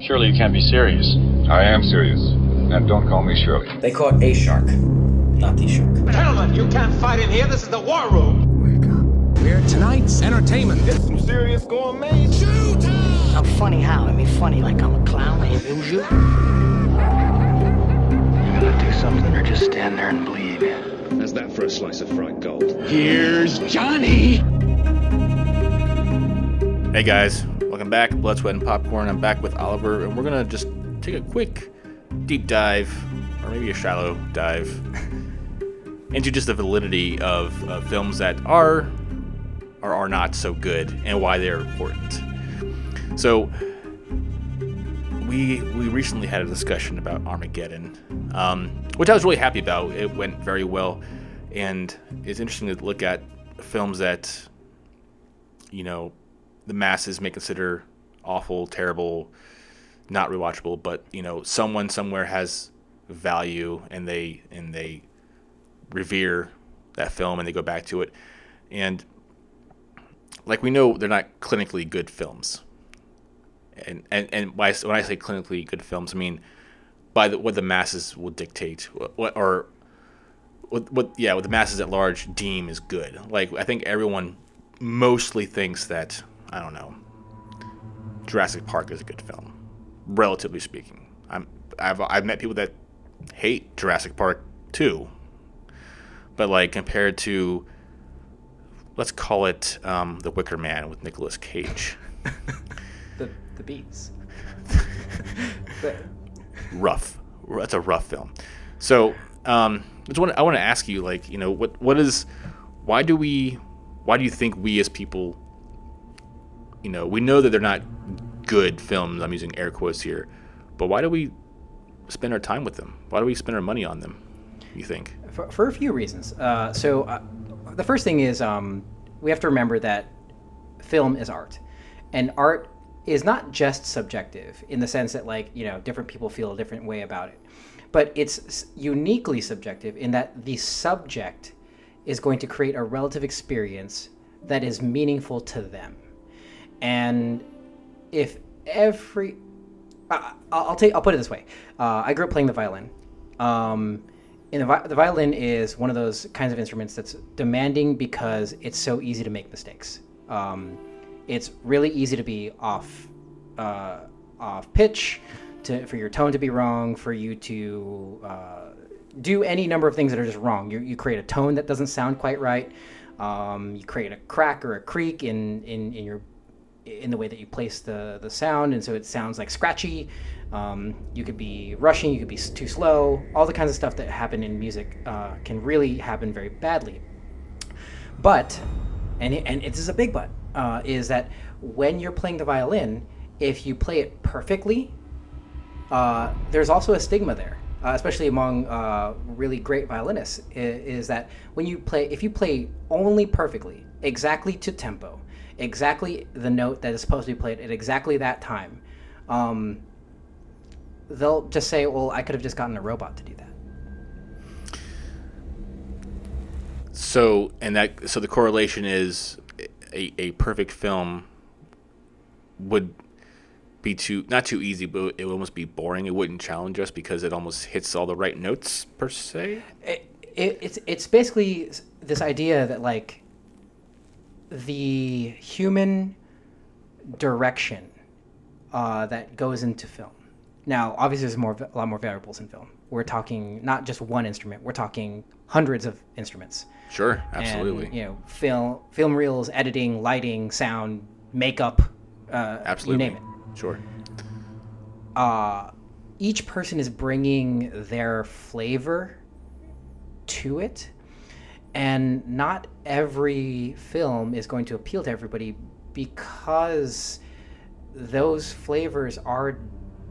Surely you can't be serious. I am serious. And don't call me Shirley. They caught a shark, not the shark. Gentlemen, you can't fight in here. This is the war room. Wake up. We're tonight's entertainment. It's some serious gourmet shoot! I'm funny how? I mean funny like I'm a clown, I amuse you? You gotta do something or just stand there and bleed. How's that for a slice of fried gold? Here's Johnny. Hey guys, welcome back. Blood, Sweat, and Popcorn. I'm back with Oliver, and we're gonna just take a quick deep dive, or maybe a shallow dive, into just the validity of, of films that are or are not so good and why they're important. So, we we recently had a discussion about Armageddon, um, which I was really happy about. It went very well, and it's interesting to look at films that you know the masses may consider awful, terrible, not rewatchable, but you know someone somewhere has value and they and they revere that film and they go back to it, and like we know they're not clinically good films. And and and when I, when I say clinically good films, I mean by the, what the masses will dictate, what or what, what yeah, what the masses at large deem is good. Like I think everyone mostly thinks that I don't know. Jurassic Park is a good film, relatively speaking. I'm I've I've met people that hate Jurassic Park too, but like compared to let's call it um, The Wicker Man with Nicolas Cage. The the beats. rough. That's a rough film. So um, I just want I want to ask you like you know what what is why do we why do you think we as people you know we know that they're not good films I'm using air quotes here but why do we spend our time with them? Why do we spend our money on them you think? For, for a few reasons. Uh, so uh, the first thing is um, we have to remember that film is art, and art is not just subjective in the sense that like you know different people feel a different way about it, but it's uniquely subjective in that the subject is going to create a relative experience that is meaningful to them, and if every I- I'll I'll take I'll put it this way. Uh, I grew up playing the violin. Um, and the, vi- the violin is one of those kinds of instruments that's demanding because it's so easy to make mistakes. Um, it's really easy to be off uh, off pitch, to for your tone to be wrong, for you to uh, do any number of things that are just wrong. You, you create a tone that doesn't sound quite right. Um, you create a crack or a creak in, in, in your in the way that you place the the sound, and so it sounds like scratchy. Um, you could be rushing, you could be too slow. All the kinds of stuff that happen in music uh, can really happen very badly. But, and and it is a big but, uh, is that when you're playing the violin, if you play it perfectly, uh, there's also a stigma there, uh, especially among uh, really great violinists, i- is that when you play, if you play only perfectly, exactly to tempo, exactly the note that is supposed to be played at exactly that time, um, they'll just say, "Well, I could have just gotten a robot to do that." so and that so the correlation is a, a perfect film would be too not too easy but it would almost be boring. It wouldn't challenge us because it almost hits all the right notes per se? It, it, it's it's basically this idea that like the human direction uh, that goes into film. Now, obviously, there's more a lot more variables in film. We're talking not just one instrument. We're talking hundreds of instruments. sure absolutely And, you know, film film reels, editing, lighting, sound, makeup. Uh, absolutely You name it sure uh, each person is bringing their flavor to it and not every film is going to appeal to everybody because those flavors are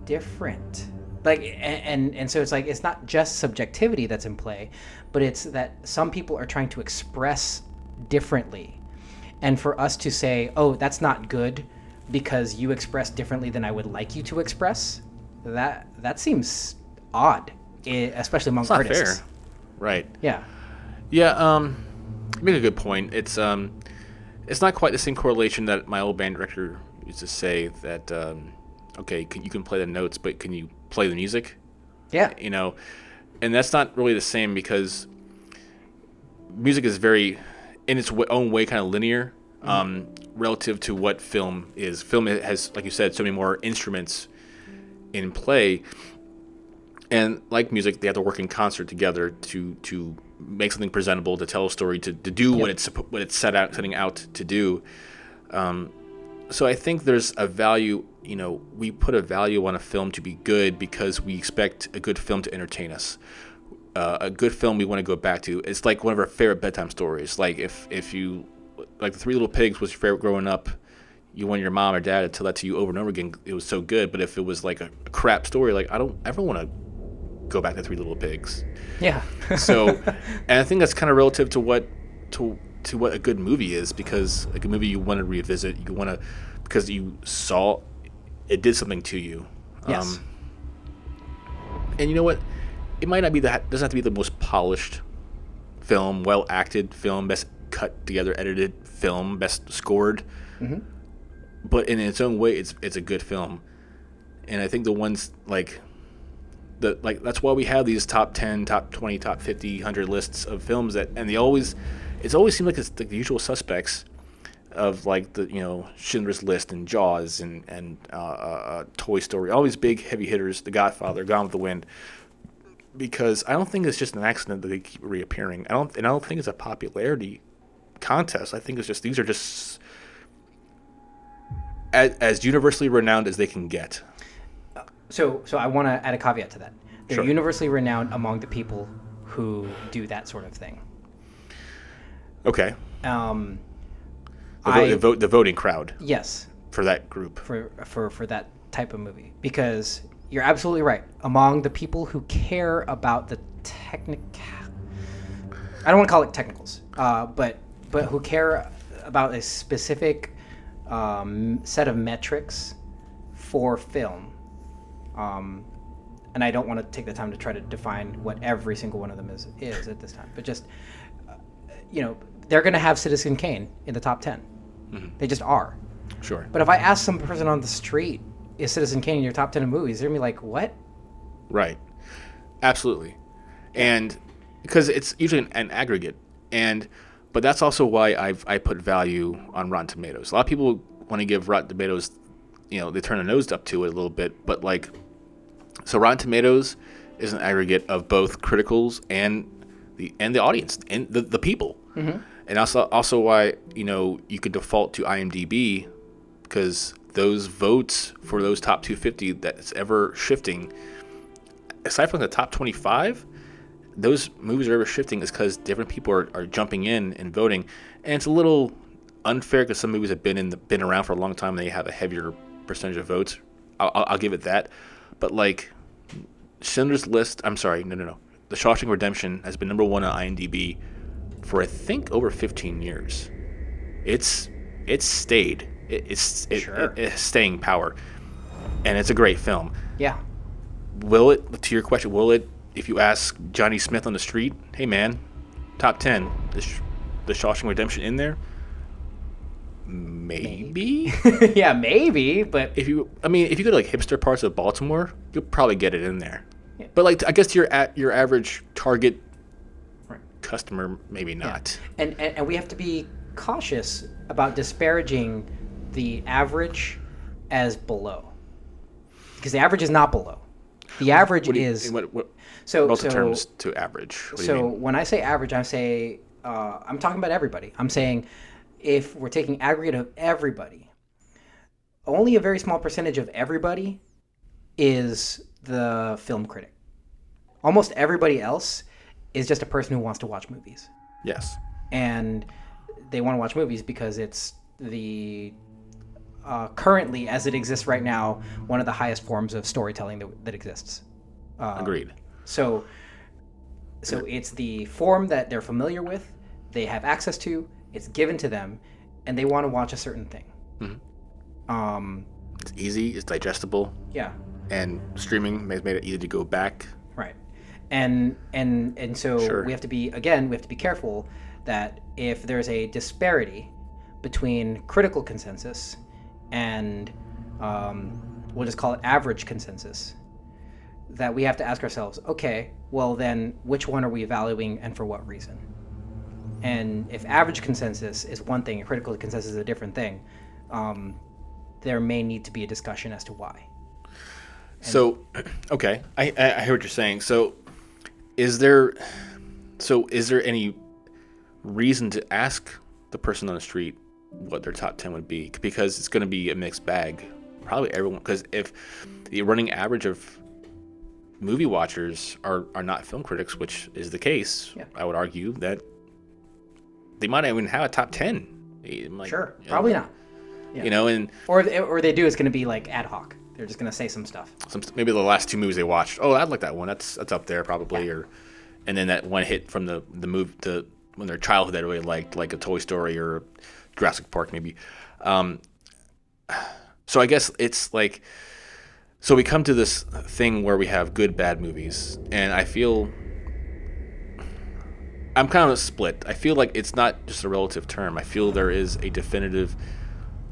different. Like and and so it's like it's not just subjectivity that's in play but it's that some people are trying to express differently. And for us to say oh that's not good because you express differently than i would like you to express that that seems odd especially among it's not artists. fair. Right. Yeah Yeah, um, make a good point. It's um, it's not quite the same correlation that my old band director used to say that um, okay, can, you can play the notes, but can you play the music? Yeah. You know, and that's not really the same because music is very, in its w- own way, kind of linear um, relative to what film is. Film has, like you said, so many more instruments in play, and like music, they have to work in concert together to to make something presentable, to tell a story, to, to do what it's what it's set out setting out to do. Um, so I think there's a value. You know, we put a value on a film to be good because we expect a good film to entertain us. Uh, a good film we want to go back to. It's like one of our favorite bedtime stories. Like if if you like the Three Little Pigs was your favorite growing up, you want your mom or dad to tell that to you over and over again. It was so good. But if it was like a, a crap story, like I don't ever want to go back to Three Little Pigs. Yeah. So, and I think that's kind of relative to what to to what a good movie is because like a movie you want to revisit, you want to because you saw it did something to you. yes. and you know what? It might not be that doesn't have to be the most polished film, well acted film, best cut together, edited film, best scored. Mhm. But in its own way, it's it's a good film, and I think the ones like the like that's why we have these top 10 top 20 top 50 100 lists of films that and they always it's always seemed like it's the usual suspects of like the you know Schindler's List and Jaws and and uh, uh, Toy Story all these big heavy hitters The Godfather Gone with the Wind because I don't think it's just an accident that they keep reappearing. I don't and I don't think it's a popularity contest. I think it's just these are just as, as universally renowned as they can get So, so I want to add a caveat to that. They're Sure. universally renowned among the people who do that sort of thing. okay Um, the, I- the vote the voting crowd yes, for that group for for for that type of movie because you're absolutely right. Among the people who care about the technic, I don't want to call it technicals, uh, but but who care about a specific um, set of metrics for film. Um, and I don't want to take the time to try to define what every single one of them is is at this time, but just uh, you know they're going to have Citizen Kane in the top 10 They just are. sure But if I ask some person on the street, is Citizen Kane in your top 10 of movies? They're going to be like, what? Right. Absolutely. And because it's usually an, an aggregate. And but that's also why I've I put value on Rotten Tomatoes. A lot of people want to give Rotten Tomatoes, you know, they turn a nose up to it a little bit, but like so Rotten Tomatoes is an aggregate of both criticals and the and the audience and the, the people. Mm-hmm. And also also why, you know, you could default to IMDb because those votes for those top 250 that's ever shifting aside from the top 25, those movies are ever shifting is because different people are, are jumping in and voting, and it's a little unfair because some movies have been in the, been around for a long time and they have a heavier percentage of votes. I'll, I'll, I'll give it that, but like Schindler's List, I'm sorry, no, no, no, The Shawshank Redemption has been number one on IMDb for I think over 15 years. It's it's stayed. It, it's it, Sure. it, it's staying power, and it's a great film Yeah. will it to your question will it if you ask johnny smith on the street hey man top 10 the, Sh- the shawshank redemption in there maybe. Yeah, maybe, but if you i mean if you go to like hipster parts of baltimore you'll probably get it in there. But like i guess your at your average target Right. customer maybe not. And, and and we have to be cautious about disparaging the average as below. Because the average is not below. The average you, is what, what so so terms to average? What so when i say average i say uh, i'm talking about everybody. I'm saying if we're taking aggregate of everybody only a very small percentage of everybody is the film critic. Almost everybody else is just a person who wants to watch movies. Yes. And they want to watch movies because it's the uh, currently as it exists right now one of the highest forms of storytelling that, that exists. Agreed. so so it's the form that they're familiar with they have access to it's given to them and they want to watch a certain thing um it's easy it's digestible yeah and streaming has made it easy to go back Right. And and and so Sure. we have to be again, we have to be careful that if there's a disparity between critical consensus and um, we'll just call it average consensus, that we have to ask ourselves, okay, well then, which one are we valuing and for what reason? And if average consensus is one thing and critical consensus is a different thing, um, there may need to be a discussion as to why. So, okay, I, I I hear what you're saying. So, is there, so is there any reason to ask the person on the street what their top ten would be? Because it's going to be a mixed bag. Probably everyone. Because if the running average of movie watchers are are not film critics, which is the case, Yeah. I would argue that they might not even have a top ten. Might- Sure, you know, probably not. You know, and Or or they do, it's going to be like ad hoc. They're just going to say some stuff. some maybe the last two movies they watched. Oh, I'd like that one. That's that's up there probably. Or and then that one hit from the the move the when their childhood they really liked, like a Toy Story or Jurassic Park maybe. Um, so I guess it's like so we come to this thing where we have good bad movies, and I feel. I'm kind of split. I feel like it's not just a relative term. I feel there is a definitive,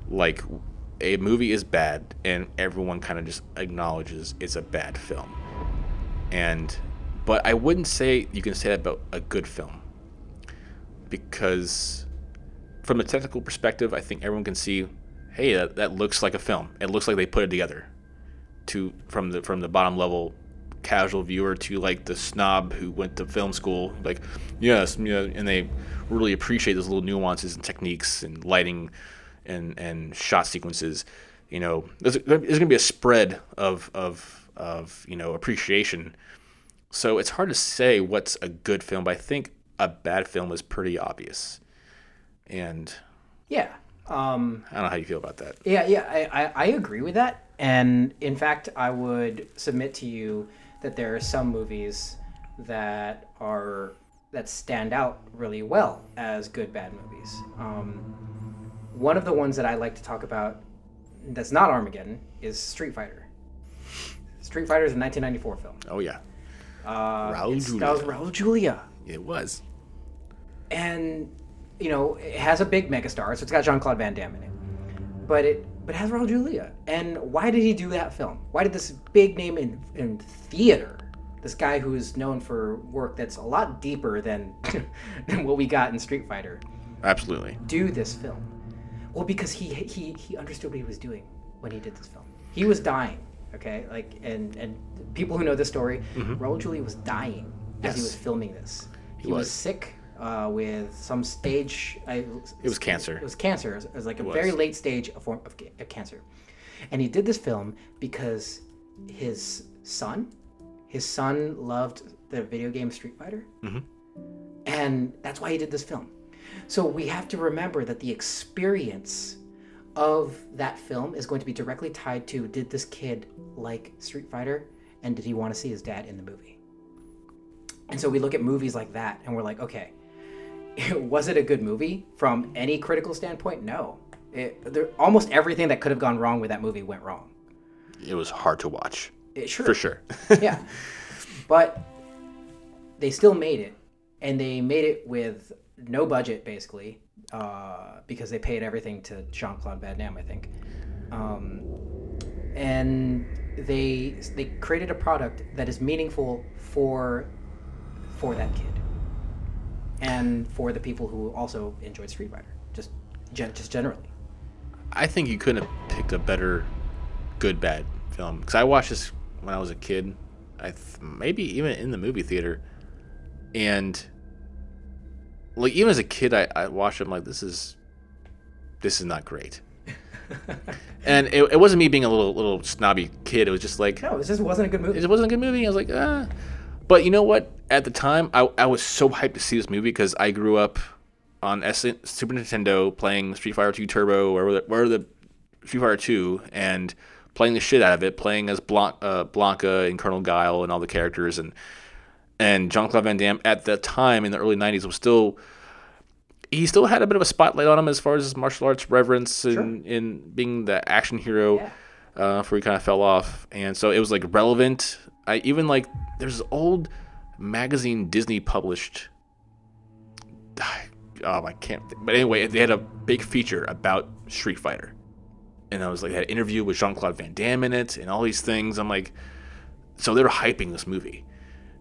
like, a movie is bad, and everyone kind of just acknowledges it's a bad film. And, but I wouldn't say you can say that about a good film, because from a technical perspective, I think everyone can see, hey, that, that looks like a film. It looks like they put it together. To from the from the bottom level casual viewer to like the snob who went to film school, like yes, you know, and they really appreciate those little nuances and techniques and lighting and and shot sequences. You know, there's, there's going to be a spread of of of you know appreciation. So it's hard to say what's a good film, but I think a bad film is pretty obvious. And Yeah. Um, I don't know how you feel about that. Yeah, yeah, I, I, I agree with that. And in fact, I would submit to you that there are some movies that are that stand out really well as good bad movies. Um, one of the ones that I like to talk about that's not Armageddon is Street Fighter. Street Fighter is a 1994 film. Oh yeah, Uh, Raul it's- Julia. That was Raul Julia. it was. and you know it has a big megastar, so it's got Jean Claude Van Damme in it. But it but has Raul Julia. And why did he do that film? Why did this big name in in theater, this guy who is known for work that's a lot deeper than than what we got in Street Fighter, Absolutely. do this film? Well, because he he he understood what he was doing when he did this film. He was dying. Okay, like and and people who know this story, mm-hmm. Raul Julia was dying as he was filming this. He, was. was. sick uh, with some stage. I, it was cancer. It was cancer. It was, it was like a very late stage of form of, of cancer, and he did this film because his son, his son loved the video game Street Fighter, and that's why he did this film. So we have to remember that the experience of that film is going to be directly tied to did this kid like Street Fighter and did he want to see his dad in the movie? And so we look at movies like that and we're like, okay, was it a good movie from any critical standpoint? No. It, there, almost everything that could have gone wrong with that movie went wrong. It was hard to watch, It, sure. for sure. yeah. But they still made it, and they made it with no budget, basically, uh, because they paid everything to Jean Claude Van Damme, I think. Um, and they they created a product that is meaningful for for that kid, and for the people who also enjoyed Street Fighter, just gen- just generally. I think you couldn't have picked a better good bad film because I watched this when I was a kid. I th- maybe even in the movie theater, and like even as a kid, I, I watched it. I'm like, this is this is not great. and it, it wasn't me being a little little snobby kid. It was just like No, this just wasn't a good movie. it wasn't a good movie. I was like, ah. But you know what? At the time, I, I was so hyped to see this movie because I grew up on S- Super Nintendo playing Street Fighter 2 Turbo or the, or the Street Fighter 2 and playing the shit out of it, playing as Blanc, uh, Blanka and Colonel Guile and all the characters and and Jean Claude Van Damme at that time in the early '90s was still he still had a bit of a spotlight on him as far as his martial arts reverence and in being the action hero Yeah. uh, before he kind of fell off, and so it was like relevant. I even like there's old magazine Disney published. Oh, I can't. Think. But anyway, they had a big feature about Street Fighter, and I was like, had an interview with Jean Claude Van Damme in it, and all these things. I'm like, so they're hyping this movie,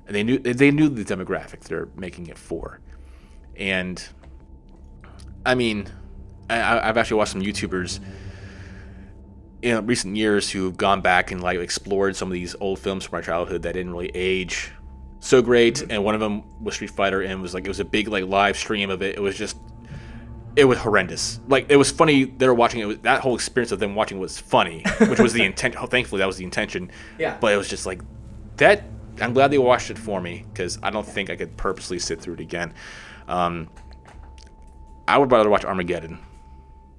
and they knew they knew the demographic they're making it for, and I mean, I, I've actually watched some YouTubers in recent years who've gone back and like explored some of these old films from our childhood that didn't really age so great. And one of them was Street Fighter, and was like it was a big like live stream of it. It was just it was horrendous. Like it was funny. They were watching it. Was, that whole experience of them watching was funny, which was the intent. Thankfully, that was the intention. Yeah. But it was just like that. I'm glad they watched it for me because I don't think I could purposely sit through it again. Um, I would rather watch Armageddon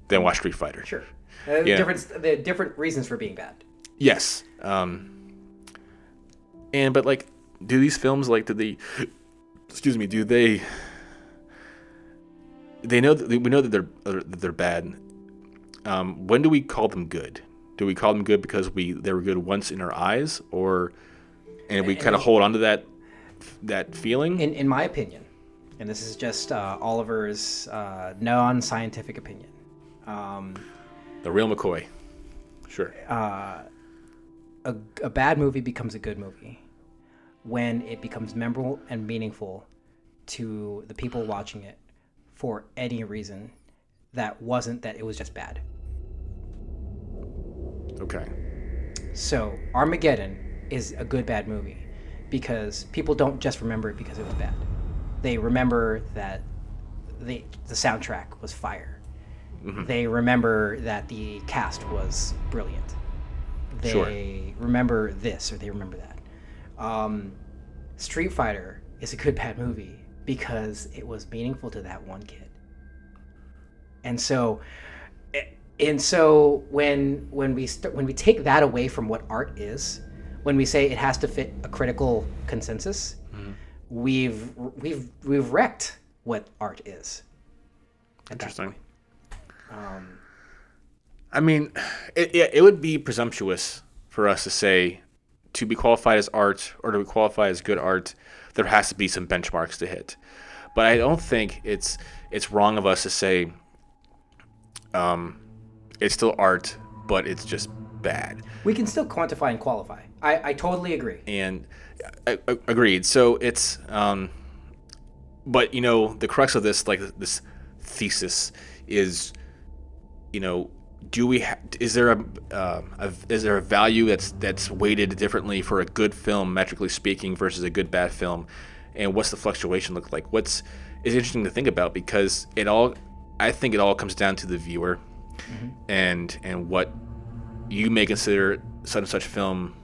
than watch Street Fighter. Sure. Uh, Yeah. Different, the different reasons for being bad. Yes. Um, and but like, do these films like do they? Excuse me. Do they? They know that we know that they're that they're bad. Um, when do we call them good? Do we call them good because we they were good once in our eyes, or and we kind of hold on to that that feeling? In, in my opinion, and this is just uh, Oliver's uh, non-scientific opinion, um, the real McCoy. Sure. a, a bad movie becomes a good movie when it becomes memorable and meaningful to the people watching it for any reason that wasn't that it was just bad. Okay. So Armageddon is a good bad movie because people don't just remember it because it was bad. They remember that the the soundtrack was fire. Mm-hmm. They remember that the cast was brilliant. They Sure. remember this or they remember that. Um, Street Fighter is a good bad movie because it was meaningful to that one kid. And so and so when when we st- when we take that away from what art is when we say it has to fit a critical consensus we've we've we've wrecked what art is Interesting. Um, I mean, it, it, it would be presumptuous for us to say to be qualified as art or to be qualified as good art, there has to be some benchmarks to hit. But I don't think it's it's wrong of us to say um, it's still art, but it's just bad. we can still quantify and qualify i, I totally agree And I, I, agreed. So it's, um, but you know, the crux of this, like this thesis, is, you know, do we ha- is there a, uh, a is there a value that's that's weighted differently for a good film, metrically speaking, versus a good bad film, and what's the fluctuation look like? What's is interesting to think about because it all, I think it all comes down to the viewer, and and what you may consider such and such film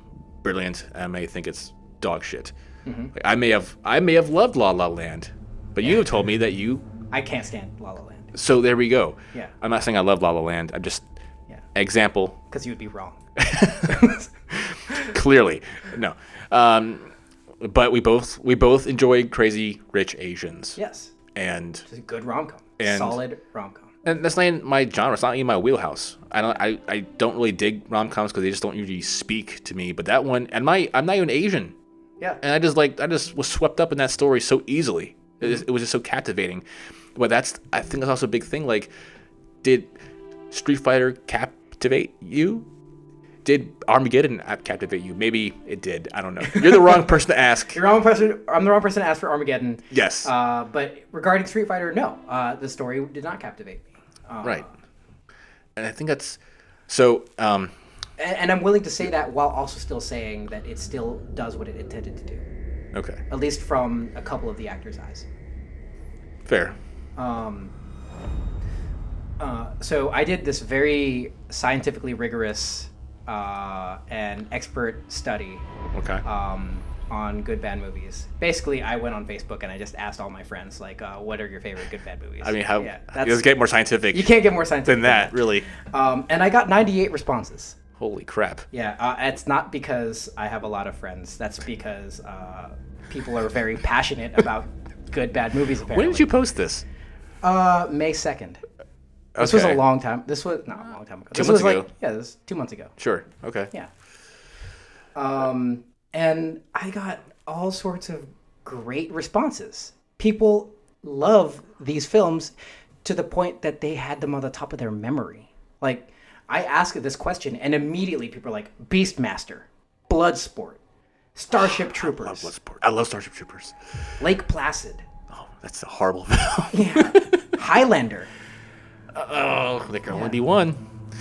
brilliant. I may think it's dog shit. Like, I may have I may have loved La La Land, but you have told me that you. i can't stand la la land So there we go. Yeah. I'm not saying I love La La Land. I'm just yeah example because you would be wrong clearly no. Um, but we both we both enjoy Crazy Rich Asians. yes And it's a good rom-com And- solid rom-com and that's not in my genre. It's not in my wheelhouse. I don't. I, I don't really dig rom coms because they just don't usually speak to me. But that one, and my I'm not even Asian. yeah and I just like I just was swept up in that story so easily. It, just- it was just so captivating. But that's I think that's also a big thing. Like, did Street Fighter captivate you? Did Armageddon captivate you? Maybe it did. I don't know. You're the wrong person to ask. You're the wrong person. I'm the wrong person to ask for Armageddon. Yes. Uh, but regarding Street Fighter, no. Uh, the story did not captivate me. Uh, right. And I think that's so. Um, and, and I'm willing to say that while also still saying that it still does what it intended to do, okay. at least from a couple of the actors' eyes. Fair. Um, uh, so I did this very scientifically rigorous uh, and expert study Okay. um, on good bad movies. Basically, I went on Facebook and I just asked all my friends like, uh, "What are your favorite good bad movies?" I mean, how Yeah, that's, does get more scientific you can't get more scientific than that, really. Um, and I got 98 responses. Holy crap. Yeah, uh, it's not because I have a lot of friends. That's because uh, people are very passionate about good bad movies. Apparently. When did you post this? Uh, May 2nd. This was a long time. This was not a long time ago. Two this months was ago. like yeah, this was two months ago. Sure. Okay. Yeah. Um, and I got all sorts of great responses. People love these films to the point that they had them on the top of their memory. Like, I ask this question, and immediately people are like, Beastmaster, Bloodsport, Starship Troopers, Love Bloodsport. I love Starship Troopers. Lake Placid, Oh, that's a horrible film. Yeah. Highlander. oh, there can only be one.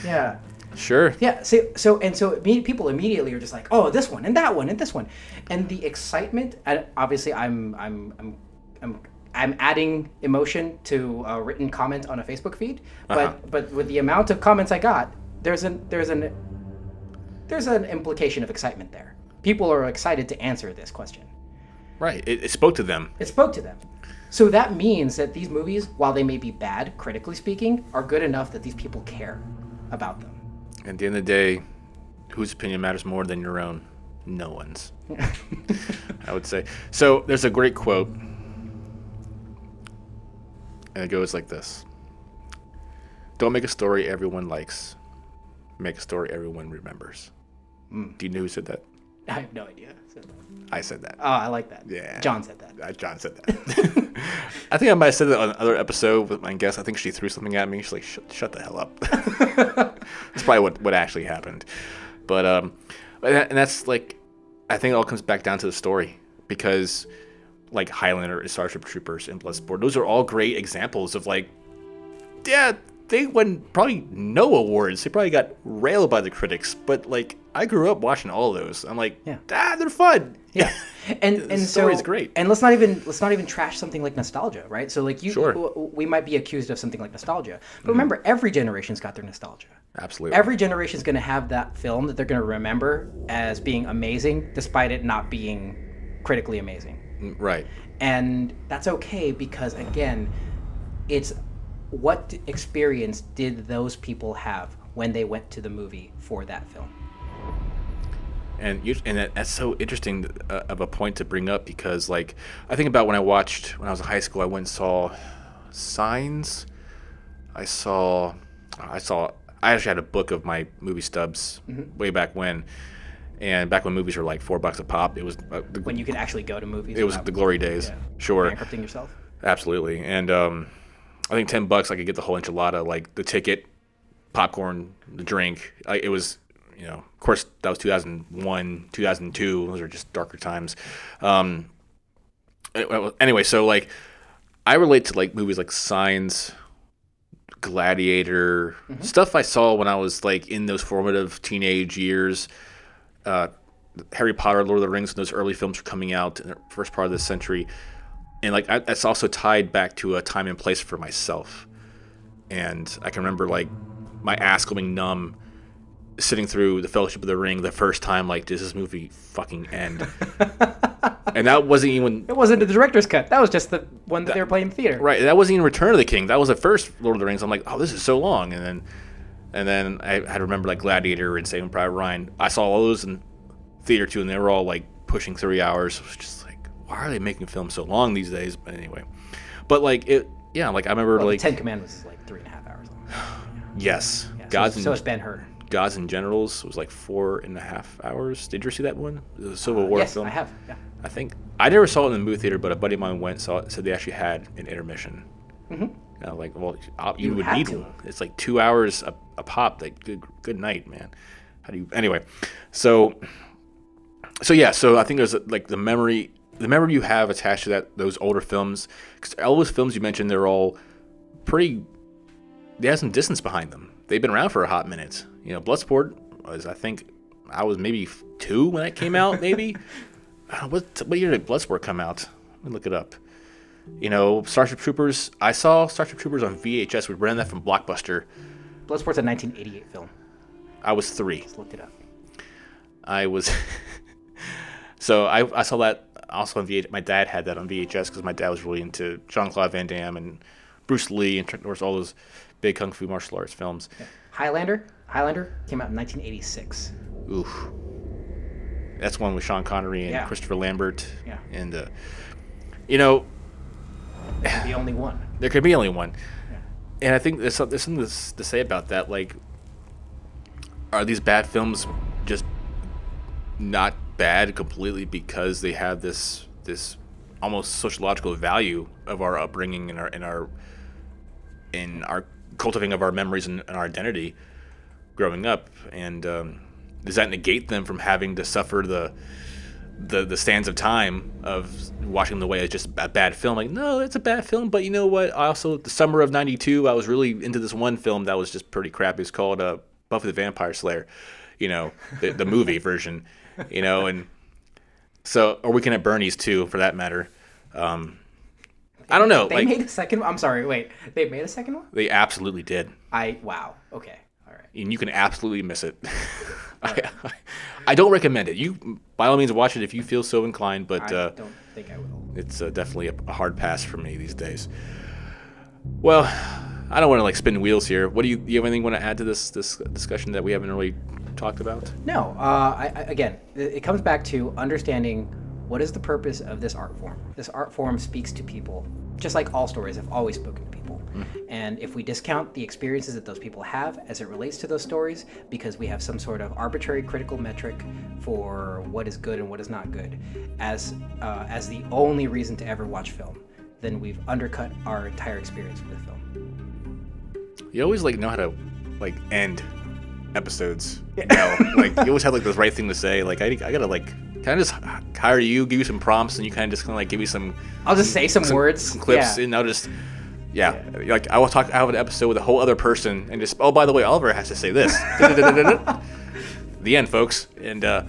Yeah. Sure. Yeah. So, so and so people immediately are just like, oh, this one and that one and this one, and the excitement. And obviously, I'm I'm I'm I'm I'm adding emotion to a written comment on a Facebook feed, but Uh-huh. but with the amount of comments I got, there's an there's an there's an implication of excitement there. People are excited to answer this question. Right. It, it spoke to them. It spoke to them. So that means that these movies, while they may be bad, critically speaking, are good enough that these people care about them. At the end of the day, whose opinion matters more than your own? No one's. I would say. So there's a great quote, and it goes like this Don't make a story everyone likes, make a story everyone remembers. Do you know who said that? I have no idea. So- I said that. Oh, I like that. Yeah. John said that. Uh, John said that. I think I might have said that on another episode with my guest. I think she threw something at me. She's like, "Shut, shut the hell up." that's probably what, what actually happened. But um, and that's like, I think it all comes back down to the story because, like Highlander and Starship Troopers and Bloodsport, those are all great examples of like, yeah, they won probably no awards. They probably got railed by the critics. But like, I grew up watching all those. I'm like, Yeah. ah, they're fun. Yeah, and The and story's so great. And let's not even let's not even trash something like nostalgia, right? So like you, Sure. We might be accused of something like nostalgia, but remember, every generation's got their nostalgia. Absolutely. Every generation's going to have that film that they're going to remember as being amazing, despite it not being critically amazing. right. and that's okay because again it's what experience did those people have when they went to the movie for that film? And you, and that, that's so interesting uh, of a point to bring up because like I think about when I watched when I was in high school I went and saw Signs. I saw I saw I actually had a book of my movie stubs Mm-hmm. way back when. And back when movies were like four bucks a pop it was uh, the, when you could actually go to movies it was the glory days yeah, sure. bankrupting yourself? Absolutely. And um, I think 10 bucks, I could get the whole enchilada, like the ticket, popcorn, the drink. I, it was, you know, of course, that was 2001, 2002. Those are just darker times. Um, eh, anyway, so like, I relate to like movies like Signs, Gladiator, stuff I saw when I was like in those formative teenage years. Uh, Harry Potter, Lord of the Rings, when those early films were coming out in the first part of this century and like I, that's also tied back to a time and place for myself. And i can remember like my ass going numb sitting through the fellowship of the ring the first time like does this movie fucking end? And that wasn't even it wasn't the director's cut. That was just the one that, they were playing in theater. Right. That wasn't even return of the king. That was the first lord of the rings. I'm like oh this is so long. And then and then i had to remember like gladiator and saving private ryan. I saw all those in theater too and they were all like pushing three hours. It was just like why are they making films so long these days? But anyway. But like it yeah like i remember well, like ten commandments is like three and a half hours long. Yes. Yeah, gods so, and so is ben hur. Gods and generals was like four and a half hours. Did you see that one? The civil war Uh, yes film? I have yeah. I think i never saw it in the movie theater but a buddy of mine went saw it said they actually had an intermission. Mm-hmm. Like well I'll- you, You would need to. one. It's like two hours a, a pop like good good night man. How do you anyway so so yeah so i think there's like the memory the memory you have attached to that those older films because all those films you mentioned they're all pretty they have some distance behind them. They've been around for a hot minute. You know bloodsport was i think i was maybe two when that came out maybe. What what year did bloodsport come out? Let me look it up. You know starship troopers i saw starship troopers on vhs we rented that from blockbuster. Bloodsport's a 1988 film. I was three. Just looked it up. I was so I, I saw that also on VHS. My dad had that on VHS because my dad was really into Jean Claude Van Damme and Bruce Lee and Chuck Norris, all those big kung fu martial arts films. highlander highlander came out in 1986 Oof, that's one with Sean Connery and Yeah. Christopher Lambert. Yeah. and uh, you know the only one there could be only one. Yeah. And I think there's, there's something to say about that. Like, are these bad films just not bad completely because they have this this almost sociological value of our upbringing and our in our in our cultivating of our memories and, and our identity, growing up, and um, does that negate them from having to suffer the the the stands of time of watching the way as just a bad film? Like, no, it's a bad film, but you know what? I also the summer of '92, I was really into this one film that was just pretty crappy. It's called uh, Buffy the Vampire Slayer, you know, the, the movie version, you know, and so or Weekend at Bernie's too, for that matter. Um, I don't know. They like made a second. I'm sorry. Wait, they made a second one. they absolutely did. I wow. Okay. All right. and you can absolutely miss it. I, I don't recommend it. You, by all means, watch it if you feel so inclined, but I uh, don't think I will. it's uh, definitely a, a hard pass for me these days. Well, I don't want to like spin wheels here. What do you, do you have anything you want to add to this this discussion that we haven't really talked about? No. Uh, I, I, again, it, comes back to understanding what is the purpose of this art form. This art form speaks to people, just like all stories have always spoken to people. And if we discount the experiences that those people have as it relates to those stories, because we have some sort of arbitrary critical metric for what is good and what is not good, as uh, as the only reason to ever watch film, then we've undercut our entire experience with film. You always like know how to like end episodes. You know, like you always have like the right thing to say. Like I, I gotta like kind of just hire you, give you some prompts, and you kind of just kind of like give me some I'll just say some, some words, some clips, Yeah. and I'll just yeah, like I will talk. I have an episode with a whole other person, and just oh by the way, Oliver has to say this. the end, folks, and uh,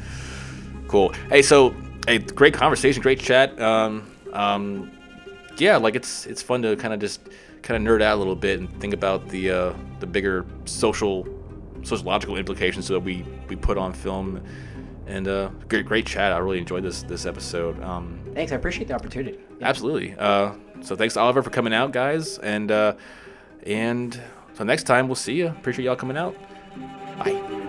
cool. Hey, so hey, great conversation, great chat. Um, um, yeah, like it's it's fun to kind of just kind of nerd out a little bit and think about the uh, the bigger social sociological implications that we we put on film. And uh, great great chat. I really enjoyed this this episode. Um, Thanks, I appreciate the opportunity. Yeah. Absolutely. Uh, so thanks Oliver for coming out, guys, and uh, and so next time we'll see you. Appreciate y'all coming out. Bye.